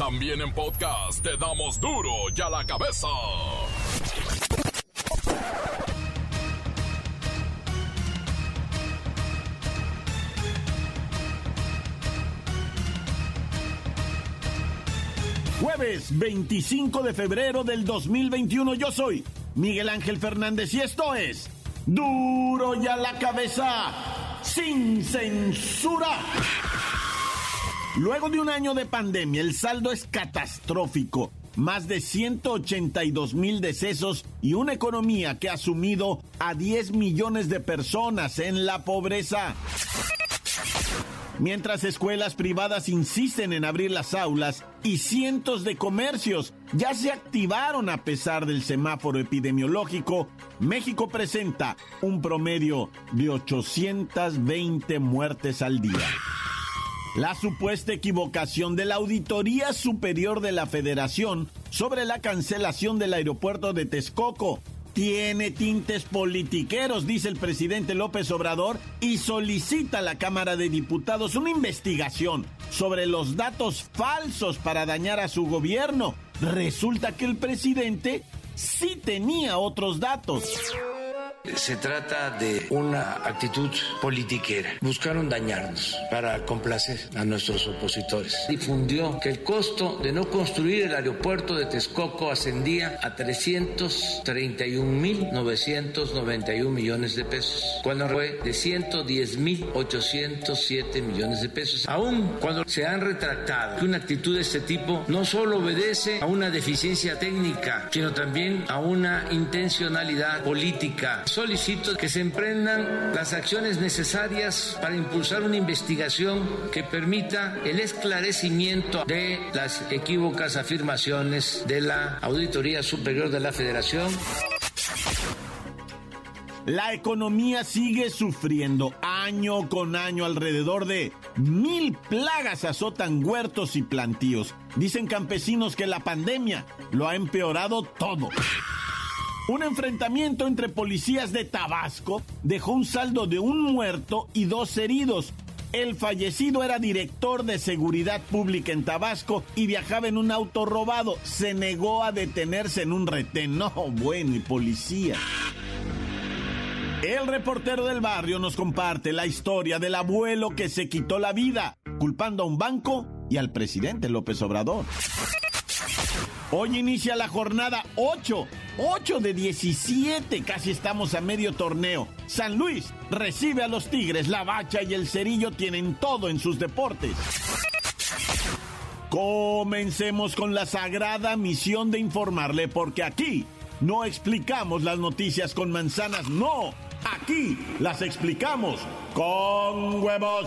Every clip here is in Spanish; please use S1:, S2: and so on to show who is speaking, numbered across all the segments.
S1: También en podcast te damos duro y a la cabeza.
S2: Jueves 25 de febrero del 2021 yo soy Miguel Ángel Fernández y esto es Duro y a la cabeza sin censura. Luego de un año de pandemia, el saldo es catastrófico. Más de 182 mil decesos y una economía que ha sumido a 10 millones de personas en la pobreza. Mientras escuelas privadas insisten en abrir las aulas y cientos de comercios ya se activaron a pesar del semáforo epidemiológico, México presenta un promedio de 820 muertes al día. La supuesta equivocación de la Auditoría Superior de la Federación sobre la cancelación del aeropuerto de Texcoco tiene tintes politiqueros, dice el presidente López Obrador, y solicita a la Cámara de Diputados una investigación sobre los datos falsos para dañar a su gobierno. Resulta que el presidente sí tenía otros datos.
S3: Se trata de una actitud politiquera. Buscaron dañarnos para complacer a nuestros opositores. Difundió que el costo de no construir el aeropuerto de Texcoco ascendía a 331.991 millones de pesos, cuando fue de 110.807 millones de pesos. Aún cuando se han retractado que una actitud de este tipo no solo obedece a una deficiencia técnica, sino también a una intencionalidad política solicito que se emprendan las acciones necesarias para impulsar una investigación que permita el esclarecimiento de las equívocas afirmaciones de la Auditoría Superior de la Federación.
S2: La economía sigue sufriendo año con año alrededor de mil plagas azotan huertos y plantíos. Dicen campesinos que la pandemia lo ha empeorado todo. Un enfrentamiento entre policías de Tabasco dejó un saldo de un muerto y dos heridos. El fallecido era director de seguridad pública en Tabasco y viajaba en un auto robado. Se negó a detenerse en un retén. No, bueno, policía. El reportero del barrio nos comparte la historia del abuelo que se quitó la vida, culpando a un banco y al presidente López Obrador. Hoy inicia la jornada 8 8 de 17, casi estamos a medio torneo. San Luis recibe a los Tigres, la Bacha y el Cerillo tienen todo en sus deportes. Comencemos con la sagrada misión de informarle, porque aquí no explicamos las noticias con manzanas, no, aquí las explicamos con huevos.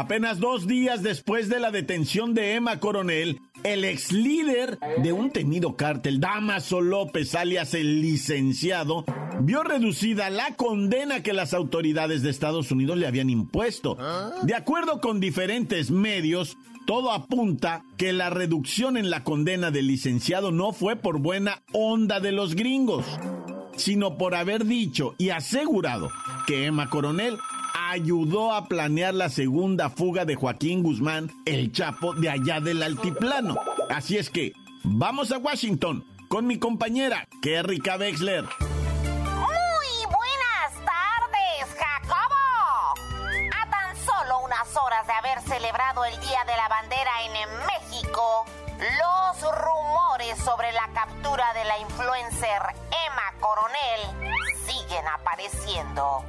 S2: Apenas dos días después de la detención de Emma Coronel, el ex líder de un temido cártel, Damaso López, alias el licenciado, vio reducida la condena que las autoridades de Estados Unidos le habían impuesto. De acuerdo con diferentes medios, todo apunta que la reducción en la condena del licenciado no fue por buena onda de los gringos, sino por haber dicho y asegurado que Emma Coronel ayudó a planear la segunda fuga de Joaquín Guzmán, el Chapo, de allá del altiplano. Así es que, vamos a Washington con mi compañera, Kerrika Wexler.
S4: Muy buenas tardes, Jacobo. A tan solo unas horas de haber celebrado el Día de la Bandera en México, los rumores sobre la captura de la influencer Emma Coronel siguen apareciendo.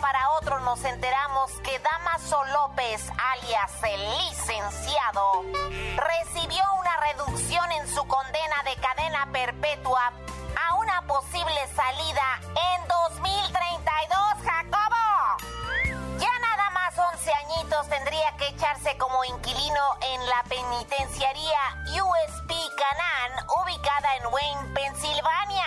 S4: Para otro nos enteramos que Damaso López, alias el licenciado, recibió una reducción en su condena de cadena perpetua a una posible salida en 2032, Jacobo. Ya nada más 11 añitos tendría que echarse como inquilino penitenciaría USP Canaan, ubicada en Wayne, Pensilvania.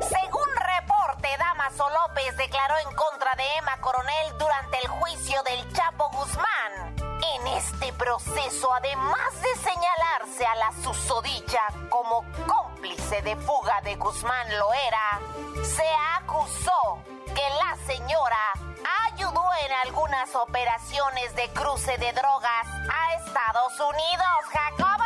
S4: Según reporte, Damaso López declaró en de Emma Coronel durante el juicio del Chapo Guzmán. En este proceso, además de señalarse a la susodicha como cómplice de fuga de Guzmán Loera, se acusó que la señora ayudó en algunas operaciones de cruce de drogas a Estados Unidos, Jacobo.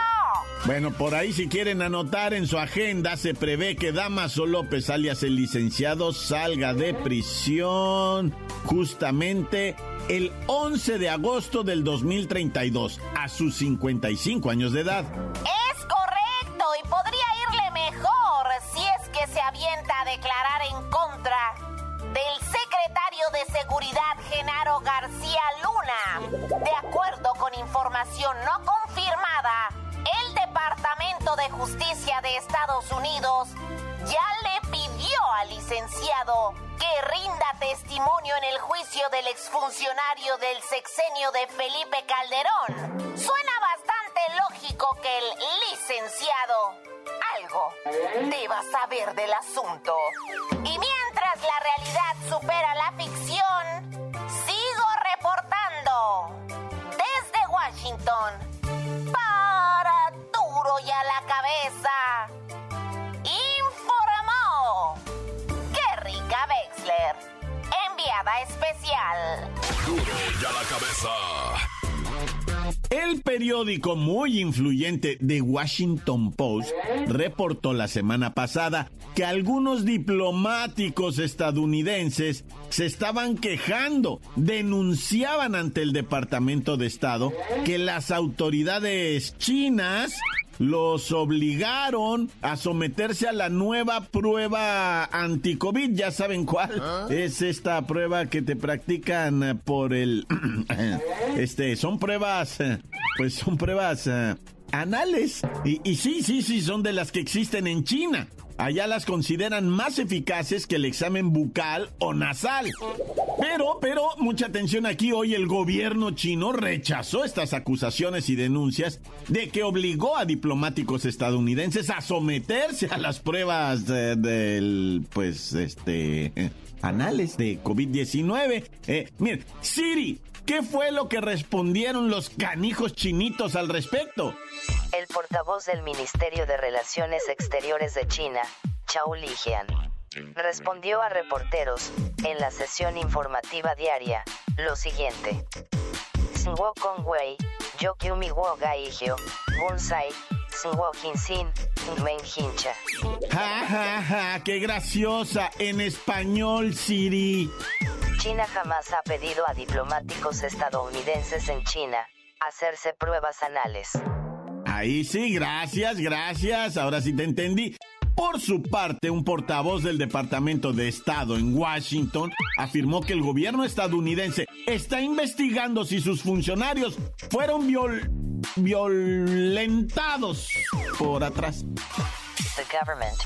S2: Bueno, por ahí si quieren anotar en su agenda, se prevé que Damaso López, alias el licenciado, salga de prisión justamente el 11 de agosto del 2032, a sus 55 años de edad.
S4: Es correcto y podría irle mejor si es que se avienta a declarar en contra del secretario de Seguridad García Luna. De acuerdo con información no confirmada, el Departamento de Justicia de Estados Unidos ya le pidió al licenciado que rinda testimonio en el juicio del exfuncionario del sexenio de Felipe Calderón. Suena bastante lógico que el licenciado algo deba saber del asunto. Y mientras la realidad supera la ficción, a la cabeza.
S2: El periódico muy influyente The Washington Post reportó la semana pasada que algunos diplomáticos estadounidenses se estaban quejando, denunciaban ante el Departamento de Estado que las autoridades chinas los obligaron a someterse a la nueva prueba anti-COVID. Ya saben cuál. Es esta prueba que te practican por el... este, son pruebas... Pues son pruebas eh, anales. Y, y sí, sí, sí, son de las que existen en China. Allá las consideran más eficaces que el examen bucal o nasal. Pero, pero, mucha atención aquí, hoy el gobierno chino rechazó estas acusaciones y denuncias de que obligó a diplomáticos estadounidenses a someterse a las pruebas eh, del, pues, este, anales de COVID-19. Eh, miren, Siri, ¿qué fue lo que respondieron los canijos chinitos al respecto?
S5: El portavoz del Ministerio de Relaciones Exteriores de China, Chao Lijian, respondió a reporteros, en la sesión informativa diaria, lo siguiente. Sinwo Kongwei, Yokyumi wo Gaihyo, Bunsai, Sinwo Hinsin, Men Hincha.
S2: Ja, ja, ja, qué graciosa. En español, Siri.
S5: China jamás ha pedido a diplomáticos estadounidenses en China hacerse pruebas anales.
S2: Ahí sí, gracias, gracias. Ahora sí te entendí. Por su parte, un portavoz del Departamento de Estado en Washington afirmó que el gobierno estadounidense está investigando si sus funcionarios fueron viol- violentados por atrás.
S5: The government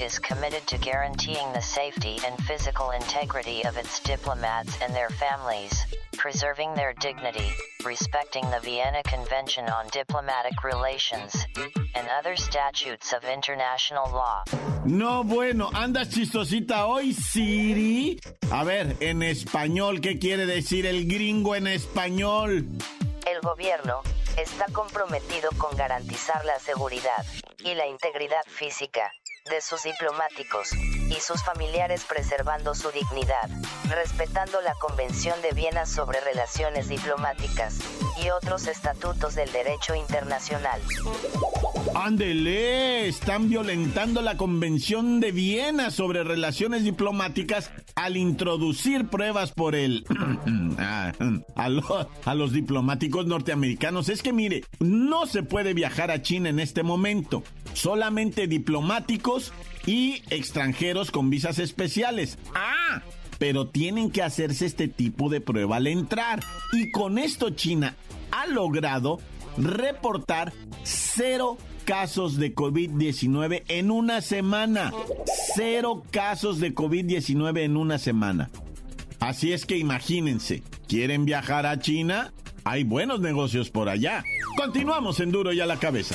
S5: is committed to guaranteeing the safety and physical integrity of its diplomats and their families, preserving their dignity, respecting the Vienna Convention on Diplomatic Relations, and other statutes of international law.
S2: No, bueno, andas chistosita hoy, Siri. A ver, en español, ¿qué quiere decir el gringo en español?
S5: El gobierno está comprometido con garantizar la seguridad y la integridad física de sus diplomáticos y sus familiares preservando su dignidad, respetando la Convención de Viena sobre Relaciones Diplomáticas y otros estatutos del derecho internacional.
S2: Ándele, están violentando la Convención de Viena sobre relaciones diplomáticas al introducir pruebas por el a, a lo- a los diplomáticos norteamericanos. Es que mire, no se puede viajar a China en este momento. Solamente diplomáticos y extranjeros con visas especiales. Ah, pero tienen que hacerse este tipo de prueba al entrar. Y con esto China ha logrado reportar cero casos de COVID-19 en una semana. Cero casos de COVID-19 en una semana. Así es que imagínense, ¿quieren viajar a China? hay buenos negocios por allá. Continuamos en Duro y a la cabeza.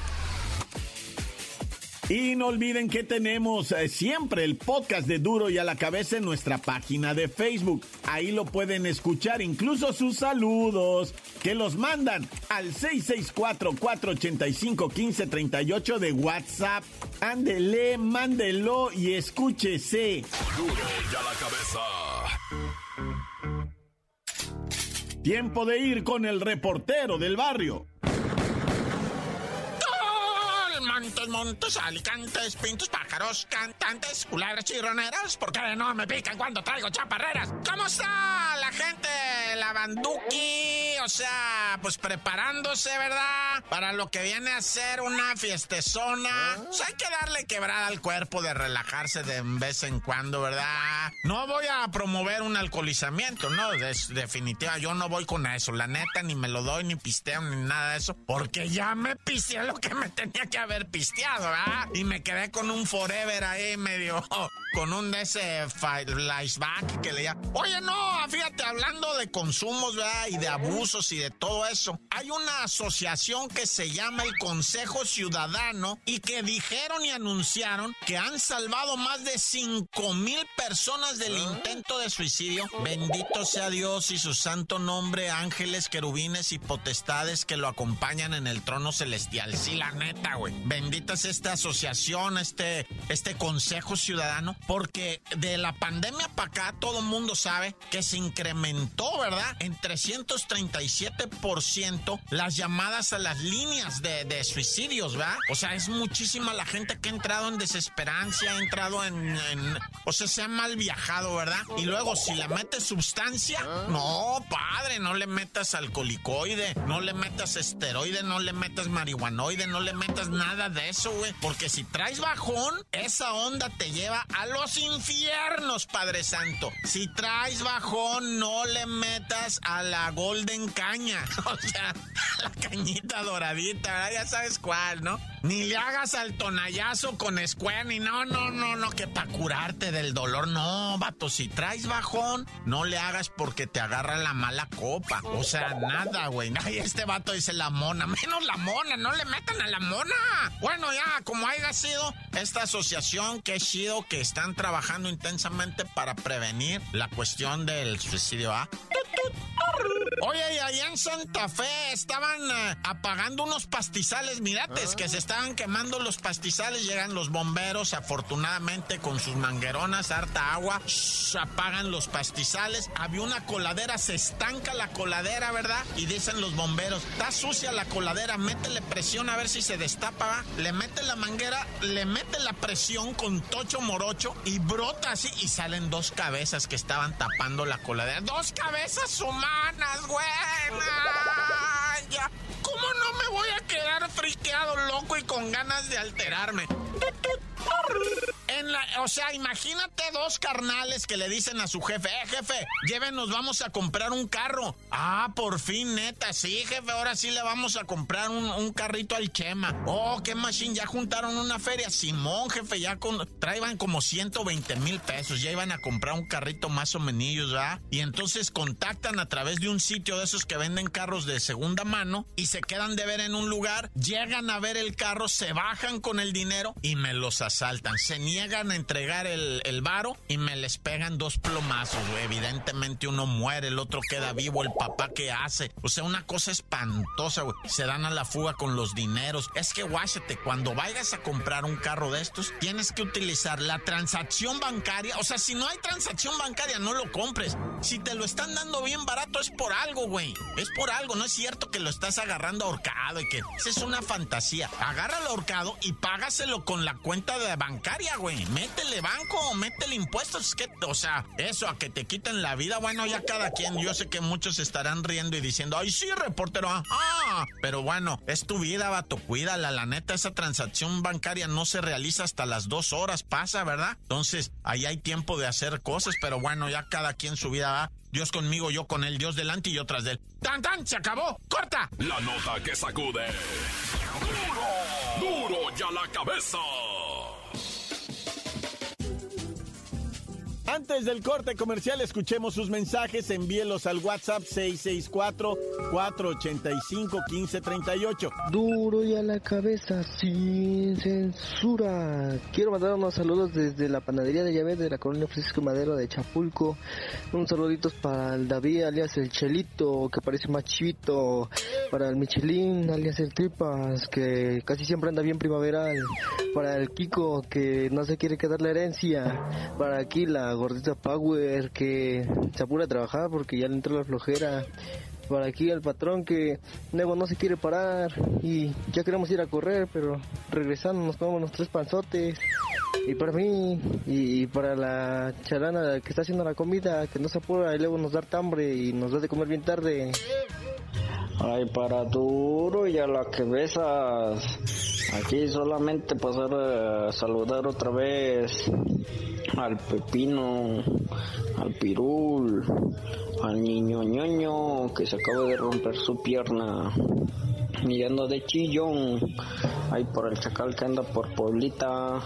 S2: Y no olviden que tenemos eh, siempre el podcast de Duro y a la cabeza en nuestra página de Facebook. Ahí lo pueden escuchar, incluso sus saludos, que los mandan al 664-485-1538 de WhatsApp. Ándele, mándelo y escúchese.
S1: Duro y a la cabeza.
S2: Tiempo de ir con el reportero del barrio.
S6: Montes, montes, alicantes, pintos, pájaros, cantantes, culebras chirroneras, porque no me pican cuando traigo chaparreras. ¿Cómo está la gente? La banduki, o sea, pues preparándose, ¿verdad? Para lo que viene a ser una fiestezona. Pues hay que darle quebrada al cuerpo de relajarse de vez en cuando, ¿verdad? No voy a promover un alcoholizamiento, no, es definitiva, yo no voy con eso, la neta, ni me lo doy, ni pisteo, ni nada de eso, porque ya me pisteé lo que me tenía que haber pisteado, ¿verdad? Y me quedé con un forever ahí medio, con un de ese flashback que leía. Oye, no, fíjate, hablando de consumos, ¿verdad? Y de abusos y de todo eso. Hay una asociación que se llama el Consejo Ciudadano y que dijeron y anunciaron que han salvado más de 5 mil personas del intento de suicidio. Bendito sea Dios y su santo nombre, ángeles, querubines y potestades que lo acompañan en el trono celestial. Sí, la neta, güey. Bendita es esta asociación, este, este Consejo Ciudadano, porque de la pandemia para acá todo el mundo sabe que se incrementó, ¿verdad? En 337% las llamadas a las líneas de, de suicidios, ¿verdad? O sea, es muchísima la gente que ha entrado en desesperanza, ha entrado en, en, o sea, se ha mal viajado, ¿verdad? Y luego, si le metes sustancia, no, padre, no le metas alcoholicoide, no le metas esteroide, no le metas marihuanoide, no le metas nada de eso, güey. Porque si traes bajón, esa onda te lleva a los infiernos, Padre Santo. Si traes bajón, no le metas a la Golden Caña. O sea, la cañita doradita, ya sabes cuál, ¿no? Ni le hagas al tonallazo con escuela, ni no, no, no, no, que para curarte del dolor. No, vato, si traes bajón, no le hagas porque te agarra la mala copa. O sea, nada, güey. Ay, este vato dice la mona, menos la mona, no le metan a la mona. Bueno, ya, como haya sido, esta asociación, que es chido, que están trabajando intensamente para prevenir la cuestión del suicidio, では、トットッ Oye, y allá en Santa Fe estaban uh, apagando unos pastizales, mirates, que se estaban quemando los pastizales, llegan los bomberos, afortunadamente con sus mangueronas, harta agua, shh, apagan los pastizales, había una coladera, se estanca la coladera, ¿verdad? Y dicen los bomberos, está sucia la coladera, métele presión a ver si se destapa, le mete la manguera, le mete la presión con tocho morocho y brota así y salen dos cabezas que estaban tapando la coladera, dos cabezas humanas, buena. ¿Cómo no me voy a quedar friqueado, loco y con ganas de alterarme? O sea, imagínate dos carnales que le dicen a su jefe, eh, jefe, llévenos, vamos a comprar un carro. Ah, por fin, neta, sí, jefe, ahora sí le vamos a comprar un, carrito al Chema. Oh, qué machine, ya juntaron una feria. Simón, jefe, ya con, traían como 120 mil pesos, ya iban a comprar un carrito más o menos, ¿verdad? Y entonces contactan a través de un sitio de esos que venden carros de segunda mano y se quedan de ver en un lugar, llegan a ver el carro, se bajan con el dinero y me los asaltan. Se niegan a entregar el, el y me les pegan dos plomazos, güey. Evidentemente uno muere, el otro queda vivo, el papá que hace. O sea, una cosa espantosa, güey. Se dan a la fuga con los dineros. Es que, guáchate, cuando vayas a comprar un carro de estos, tienes que utilizar la transacción bancaria. O sea, si no hay transacción bancaria, no lo compres. Si te lo están dando bien barato, es por algo, güey. Es por algo, no es cierto que lo estás agarrando ahorcado y que esa es una fantasía. Agárralo ahorcado y págaselo con la cuenta de bancaria, güey. Güey. Métele banco, métele impuestos. que, o sea, eso a que te quiten la vida, bueno, ya cada quien. Yo sé que muchos estarán riendo y diciendo, ay, sí, reportero. Ah, pero bueno, es tu vida, vato. Cuídala, la neta, esa transacción bancaria no se realiza hasta las dos horas, pasa, ¿verdad? Entonces, ahí hay tiempo de hacer cosas, pero bueno, ya cada quien su vida va. Dios conmigo, yo con él, Dios delante y yo tras de él. ¡Tan, tan! ¡Se acabó! ¡Corta!
S1: La nota que sacude. ¡Duro! ¡Duro ya la cabeza!
S2: Antes del corte comercial, escuchemos sus mensajes. Envíelos al WhatsApp 664-485-1538.
S7: Duro y a la cabeza, sin censura. Quiero mandar unos saludos desde la panadería de llave de la colonia Francisco Madero de Chapulco. Unos saluditos para el David, alias el Chelito, que parece más chivito. Para el Michelin, alias el Tripas, que casi siempre anda bien primaveral. Para el Kiko, que no se quiere quedar la herencia. Para aquí la gordita Power que se apura a trabajar porque ya le entró la flojera. Para aquí al patrón que luego no se quiere parar y ya queremos ir a correr, pero regresando nos comemos los tres panzotes. Y para mí, y, para la charana que está haciendo la comida, que no se apura y luego nos da hambre y nos da de comer bien tarde.
S8: Ay, para duro y a la que besas. Aquí solamente pasar a saludar otra vez al Pepino, al Pirul, al niño ñoño que se acaba de romper su pierna mirando de chillón, ahí por el chacal que anda por Pueblita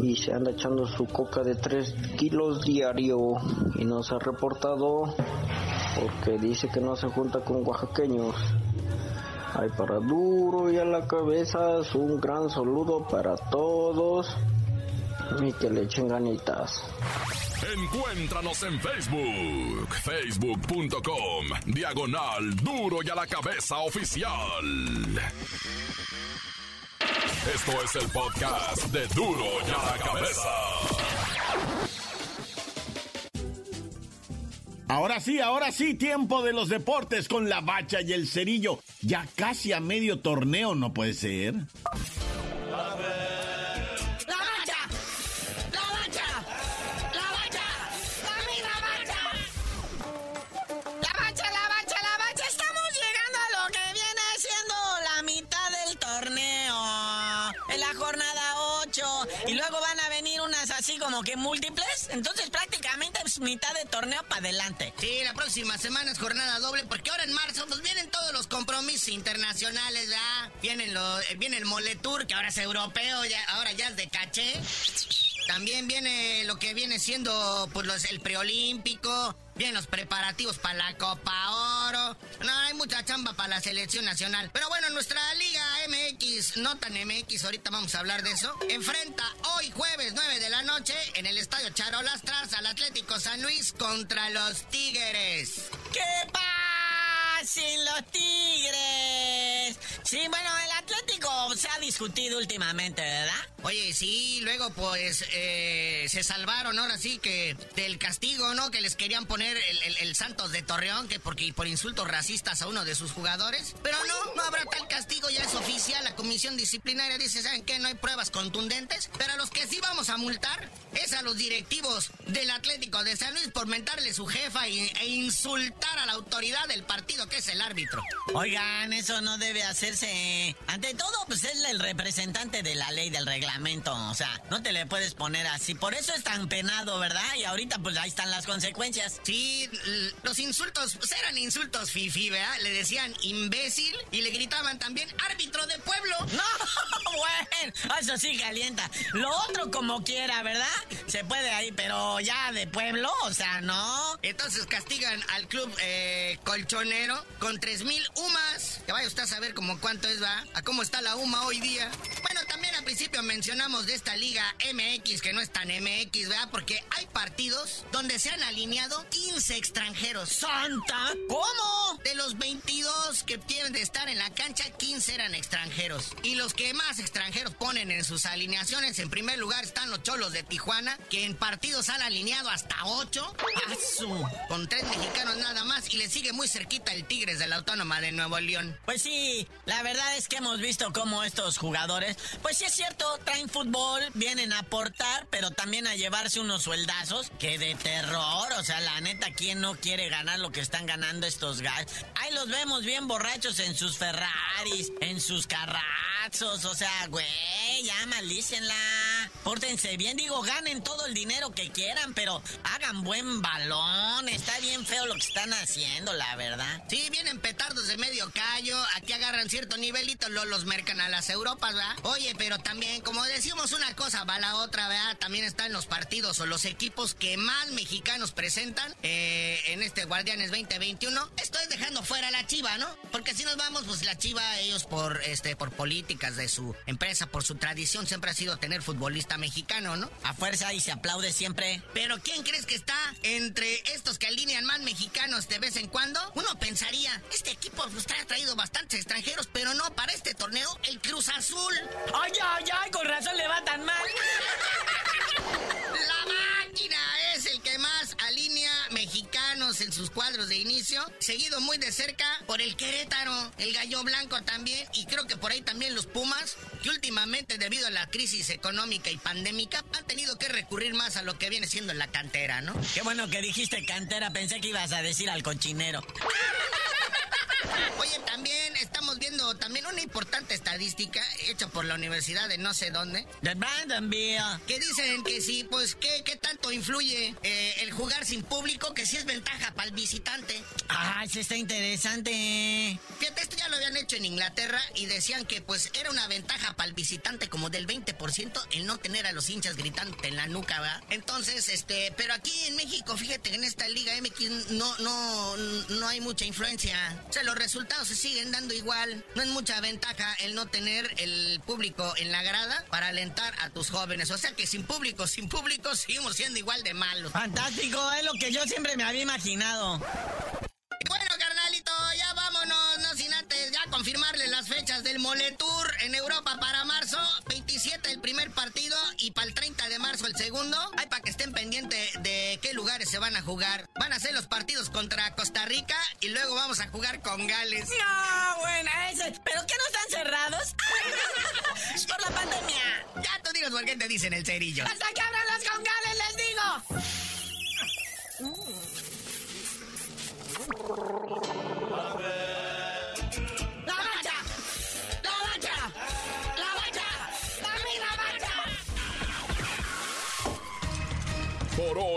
S8: y se anda echando su coca de 3 kilos diario y no se ha reportado porque dice que no se junta con oaxaqueños. Ay, para duro y a la cabeza, un gran saludo para todos y que le echen ganitas.
S1: Encuéntranos en Facebook, facebook.com, diagonal duro y a la cabeza oficial. Esto es el podcast de duro y a la cabeza.
S2: Ahora sí, ahora sí, tiempo de los deportes con la bacha y el cerillo. Ya casi a medio torneo, no puede ser.
S9: Como que múltiples. Entonces prácticamente es mitad de torneo para adelante.
S10: Sí, la próxima semana es jornada doble porque ahora en marzo pues vienen todos los compromisos internacionales, ¿ya? Vienen eh, viene el Moletour, que ahora es europeo, ahora ya es de caché. También viene lo que viene siendo pues el preolímpico, vienen los preparativos para la Copa Oro. No, hay mucha chamba para la selección nacional. Pero bueno, nuestra Liga MX, no tan MX, ahorita vamos a hablar de eso. Enfrenta hoy jueves 9 de la noche en el Estadio Charolastras al Atlético San Luis contra los Tigres.
S9: ¿Qué pasen los Tigres? Sí, bueno, el Atlético se ha discutido últimamente, ¿verdad?
S10: Oye, sí, luego pues eh, se salvaron ahora sí que del castigo, ¿no? Que les querían poner el, Santos de Torreón, que porque por insultos racistas a uno de sus jugadores. Pero no, no habrá tal castigo, ya es oficial. La comisión disciplinaria dice, ¿saben qué? No hay pruebas contundentes. Pero a los que sí vamos a multar es a los directivos del Atlético de San Luis por mentarle su jefa e insultar a la autoridad del partido, que es el árbitro.
S9: Oigan, eso no debe hacerse. Ante todo, pues es el representante de la ley del reglamento o sea, no te le puedes poner así. Por eso es tan penado, ¿verdad? Y ahorita pues ahí están las consecuencias.
S10: Sí, los insultos pues, eran insultos fifi, ¿verdad? Le decían imbécil y le gritaban también árbitro de pueblo.
S9: No, bueno, eso sí calienta. Lo otro como quiera, ¿verdad? Se puede ahí, pero ya de pueblo, o sea, no.
S10: Entonces castigan al club eh, colchonero con tres mil UMAS. Que vaya usted a saber como cuánto es, ¿va? A cómo está la UMA hoy día. Al principio me mencionamos de esta liga MX, que no es tan MX, ¿verdad? Porque hay partidos donde se han alineado 15 extranjeros.
S9: ¡Santa! ¿Cómo?
S10: De los 22 que tienen de estar en la cancha, 15 eran extranjeros. Y los que más extranjeros ponen en sus alineaciones, en primer lugar están los Cholos de Tijuana, que en partidos han alineado hasta 8. Con tres mexicanos nada más. Y le sigue muy cerquita el Tigres de la Autónoma de Nuevo León.
S9: Pues sí, la verdad es que hemos visto cómo estos jugadores, pues sí cierto, traen fútbol, vienen a aportar, pero también a llevarse unos sueldazos que de terror. O sea, la neta, ¿quién no quiere ganar lo que están ganando estos guys? Ahí los vemos bien borrachos en sus Ferraris, en sus carrazos. O sea, güey, ya malícenla. Pórtense bien, digo, ganen todo el dinero que quieran, pero hagan buen balón. Está bien feo lo que están haciendo, la verdad.
S10: Sí, vienen petardos de medio callo. Aquí agarran cierto nivelito, lo, los mercan a las Europas, ¿verdad? Oye, pero también, como decimos una cosa, va la otra, ¿verdad? También están los partidos o los equipos que más mexicanos presentan eh, en este Guardianes 2021. Esto es dejando fuera la chiva, ¿no? Porque si nos vamos, pues la chiva, ellos por, este, por políticas de su empresa, por su tradición, siempre ha sido tener futbolista mexicano, ¿no?
S9: A fuerza y se aplaude siempre.
S10: Pero ¿quién crees que está entre estos que alinean más mexicanos de vez en cuando? Uno pensaría, este equipo pues, ha traído bastantes extranjeros, pero no para este torneo, el Cruz Azul.
S9: ¡Ay, ay, ay! Con razón le va tan mal.
S10: La máquina es el que más alinea mexicanos en sus cuadros de inicio, seguido muy de cerca por el Querétaro, el Gallo Blanco también, y creo que por ahí también los Pumas, que últimamente debido a la crisis económica y pandémica han tenido que recurrir más a lo que viene siendo la cantera, ¿no?
S9: Qué bueno que dijiste cantera, pensé que ibas a decir al cochinero.
S10: Oye, también estamos viendo también una importante estadística hecha por la Universidad de no sé dónde.
S9: De.
S10: Que dicen que sí, pues, ¿qué, qué tanto influye eh, el jugar sin público? Que sí es ventaja para el visitante.
S9: Ah, eso está interesante.
S10: Fíjate, esto ya lo habían hecho en Inglaterra y decían que, pues, era una ventaja para el visitante como del 20% el no tener a los hinchas gritando en la nuca, ¿verdad? Entonces, este, pero aquí en México, fíjate, en esta Liga MX no, no, no hay mucha influencia. O sea, los resultados se siguen dando igual. No es mucha ventaja el no tener el público en la grada para alentar a tus jóvenes. O sea que sin público, sin público, seguimos siendo igual de malos.
S9: Fantástico, es lo que yo siempre me había imaginado.
S10: Bueno, carnalito, ya vámonos, no sin antes ya confirmarles las fechas del Moletour en Europa para marzo. 27 el primer partido y para el 30 de marzo el segundo. Hay para que estén pendientes de qué lugares se van a jugar. Van a ser los partidos contra Costa Rica y luego vamos a jugar con Gales.
S9: No, bueno, ese. ¿Pero qué no están cerrados? por la pandemia.
S10: Ya tú digas por qué te dicen el cerillo.
S9: Hasta que abran las con Gales, les digo.